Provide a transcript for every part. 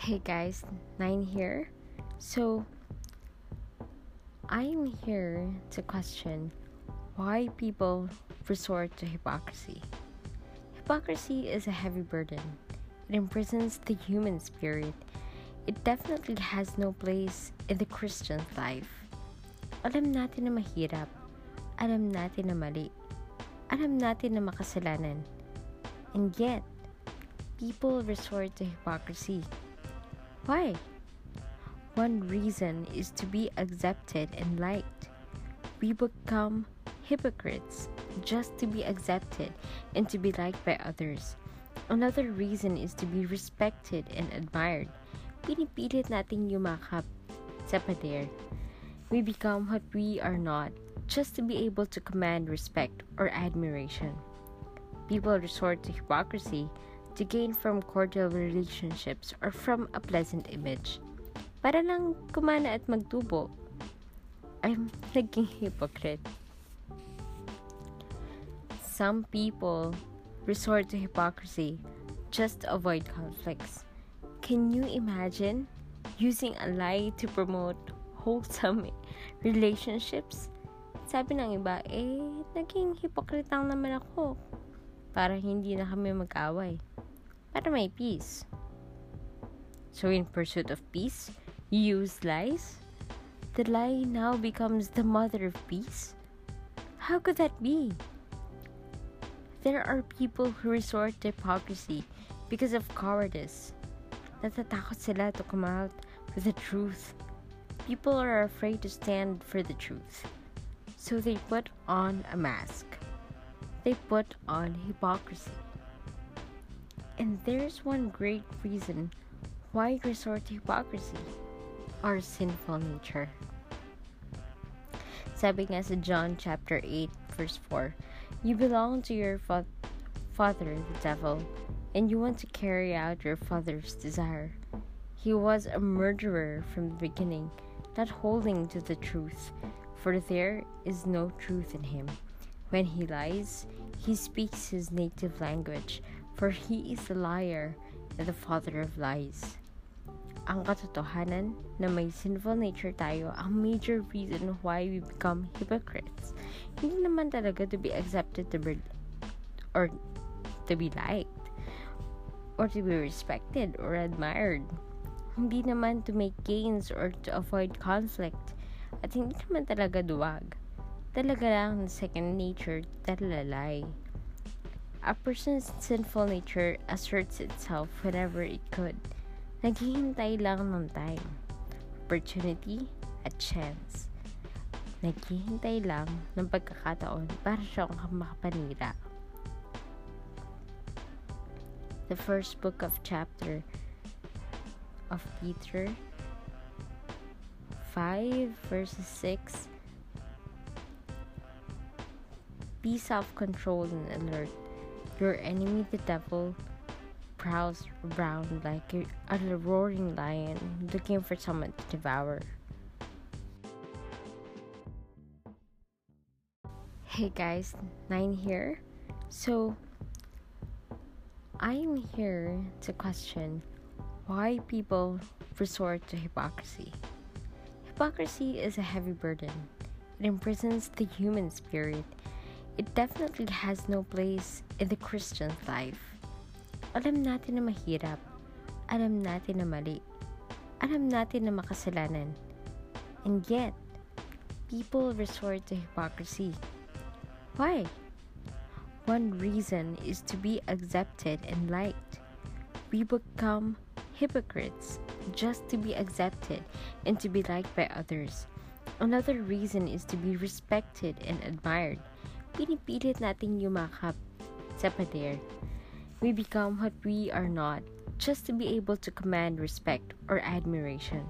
Hey guys, Nine here. So, I'm here to question why people resort to hypocrisy. Hypocrisy is a heavy burden, it imprisons the human spirit. It definitely has no place in the Christian life. Alam natin na mahirap. Alam natin na mali. Alam natin na makasalanan. And yet, people resort to hypocrisy. Why? One reason is to be accepted and liked. We become hypocrites just to be accepted and to be liked by others. Another reason is to be respected and admired. Pinipilit nating yumakap sa pader. We become what we are not just to be able to command respect or admiration. People resort to hypocrisy to gain from cordial relationships or from a pleasant image. Para lang kumana at magtubo. I'm naging hypocrite. Some people resort to hypocrisy just to avoid conflicts. Can you imagine using a lie to promote wholesome relationships? Sabi ng iba, eh, naging hypocrite lang naman ako para hindi na kami mag-away. Para may peace. So in pursuit of peace, you use lies? The lie now becomes the mother of peace? How could that be? There are people who resort to hypocrisy because of cowardice. Natatakot sila to come out with the truth. People are afraid to stand for the truth. So they put on a mask. They put on hypocrisy. And there's one great reason why resort to hypocrisy our sinful nature. Sabi nga sa John chapter 8 verse 4, You belong to your fa- father, the devil, and you want to carry out your father's desire. He was a murderer from the beginning, not holding to the truth, for there is no truth in him. When he lies, he speaks his native language, for he is a liar and the father of lies. Ang katotohanan na may sinful nature tayo ang major reason why we become hypocrites. Hindi naman talaga to be accepted to be, or to be liked or to be respected or admired. Hindi naman to make gains or to avoid conflict. At hindi naman talaga duwag. Talaga lang second nature talalay. A person's sinful nature asserts itself whenever it could. Naghihintay lang ng time, opportunity, at chance. Naghihintay lang ng pagkakataon para siyang makapanira. The first book of chapter of Peter 5 verses 6 Be self-controlled and alert Your enemy, the devil, prowls around like a roaring lion looking for someone to devour. Hey guys, Nine here. So, I'm here to question why people resort to hypocrisy. Hypocrisy is a heavy burden, it imprisons the human spirit it definitely has no place in the Christian life. Alam natin na mahirap. Alam natin na mali. Alam natin na makasalanan. And yet, people resort to hypocrisy. Why? One reason is to be accepted and liked. We become hypocrites just to be accepted and to be liked by others. Another reason is to be respected and admired pinipilit nating yumakap sa pader. We become what we are not just to be able to command respect or admiration.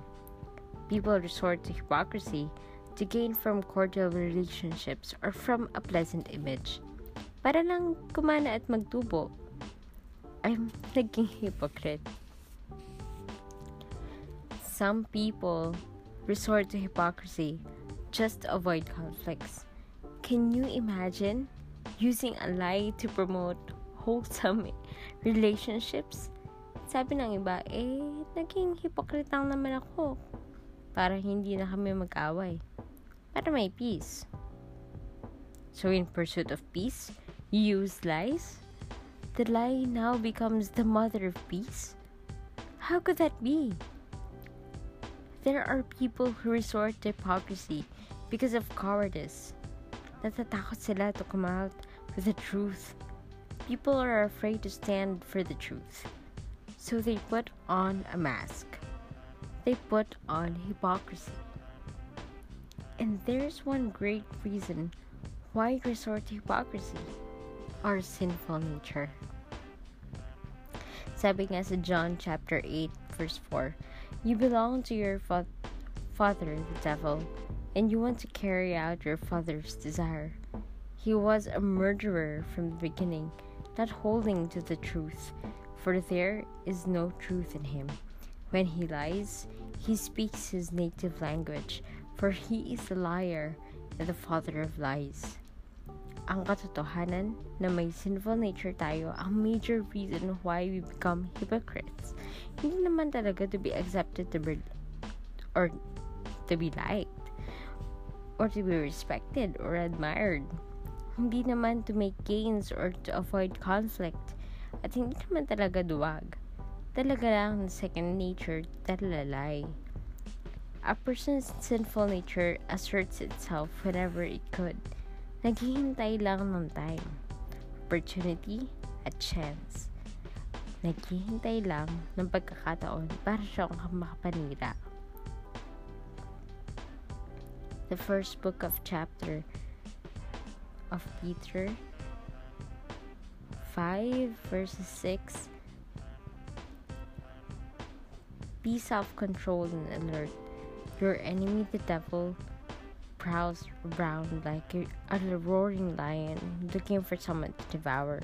People resort to hypocrisy to gain from cordial relationships or from a pleasant image. Para lang kumana at magtubo. I'm naging hypocrite. Some people resort to hypocrisy just to avoid conflicts. Can you imagine using a lie to promote wholesome relationships? sabi ng iba, eh, naging hypocrite lang naman ako. Para hindi na kami mag-away. Para may peace. So in pursuit of peace, you use lies? The lie now becomes the mother of peace? How could that be? There are people who resort to hypocrisy because of cowardice. Natatakot sila to come out with the truth. People are afraid to stand for the truth. So they put on a mask. They put on hypocrisy. And there's one great reason why resort to hypocrisy our sinful nature. Sabi nga sa John chapter 8 verse 4, You belong to your fa- father, the devil, and you want to carry out your father's desire. He was a murderer from the beginning, not holding to the truth, for there is no truth in him. When he lies, he speaks his native language, for he is a liar and the father of lies. Ang katotohanan na may sinful nature tayo ang major reason why we become hypocrites. Hindi naman talaga to be accepted to be, or to be liked or to be respected or admired. Hindi naman to make gains or to avoid conflict at hindi naman talaga duwag. Talaga lang second nature talalay. A person's sinful nature asserts itself whenever it could. Naghihintay lang ng time, opportunity, at chance. Naghihintay lang ng pagkakataon para siyang makapanira. The first book of chapter of Peter 5 verses 6 Be self controlled and alert. Your enemy, the devil, prowls around like a roaring lion looking for someone to devour.